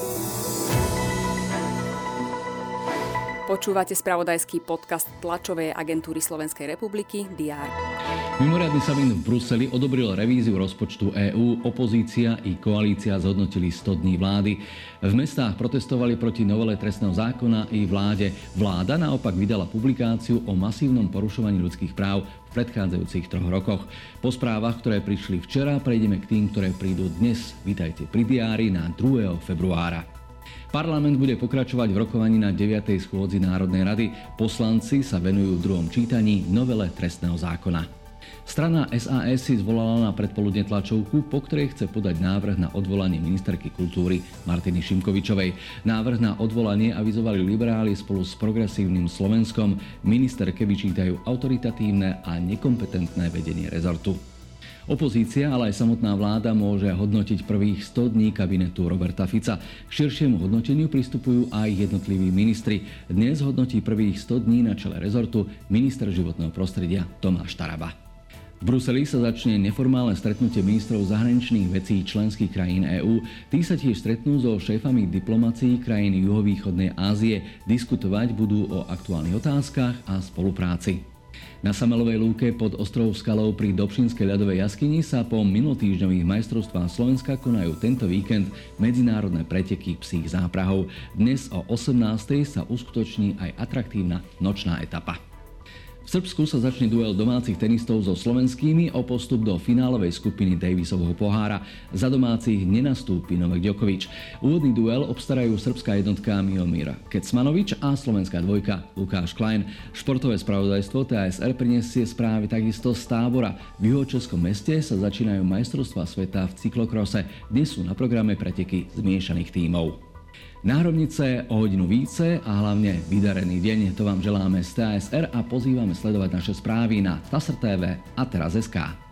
Bye. Počúvate spravodajský podcast tlačovej agentúry Slovenskej republiky DR. Mimoriadny summit v Bruseli odobril revíziu rozpočtu EÚ, opozícia i koalícia zhodnotili 100 dní vlády. V mestách protestovali proti novele trestného zákona i vláde. Vláda naopak vydala publikáciu o masívnom porušovaní ľudských práv v predchádzajúcich troch rokoch. Po správach, ktoré prišli včera, prejdeme k tým, ktoré prídu dnes. Vítajte pri diári na 2. februára. Parlament bude pokračovať v rokovaní na 9. schôdzi Národnej rady. Poslanci sa venujú v druhom čítaní novele trestného zákona. Strana SAS si zvolala na predpoludne tlačovku, po ktorej chce podať návrh na odvolanie ministerky kultúry Martiny Šimkovičovej. Návrh na odvolanie avizovali liberáli spolu s progresívnym Slovenskom. Ministerke vyčítajú autoritatívne a nekompetentné vedenie rezortu. Opozícia, ale aj samotná vláda môže hodnotiť prvých 100 dní kabinetu Roberta Fica. K širšiemu hodnoteniu pristupujú aj jednotliví ministri. Dnes hodnotí prvých 100 dní na čele rezortu minister životného prostredia Tomáš Taraba. V Bruseli sa začne neformálne stretnutie ministrov zahraničných vecí členských krajín EÚ. Tí sa tiež stretnú so šéfami diplomácií krajín juhovýchodnej Ázie. Diskutovať budú o aktuálnych otázkach a spolupráci. Na Samelovej lúke pod ostrovou Skalou pri Dobšinskej ľadovej jaskyni sa po minulotýždňových majstrovstvách Slovenska konajú tento víkend medzinárodné preteky psích záprahov. Dnes o 18. sa uskutoční aj atraktívna nočná etapa. V Srbsku sa začne duel domácich tenistov so slovenskými o postup do finálovej skupiny Davisovho pohára. Za domácich nenastúpi Novak Djokovic. Úvodný duel obstarajú srbská jednotka Miomir Kecmanovič a slovenská dvojka Lukáš Klein. Športové spravodajstvo TASR prinesie správy takisto z tábora. V juhočeskom meste sa začínajú majstrovstvá sveta v cyklokrose, kde sú na programe preteky zmiešaných tímov. Náhrobnice o hodinu více a hlavne vydarený deň. To vám želáme z TASR a pozývame sledovať naše správy na TASR TV a teraz SK.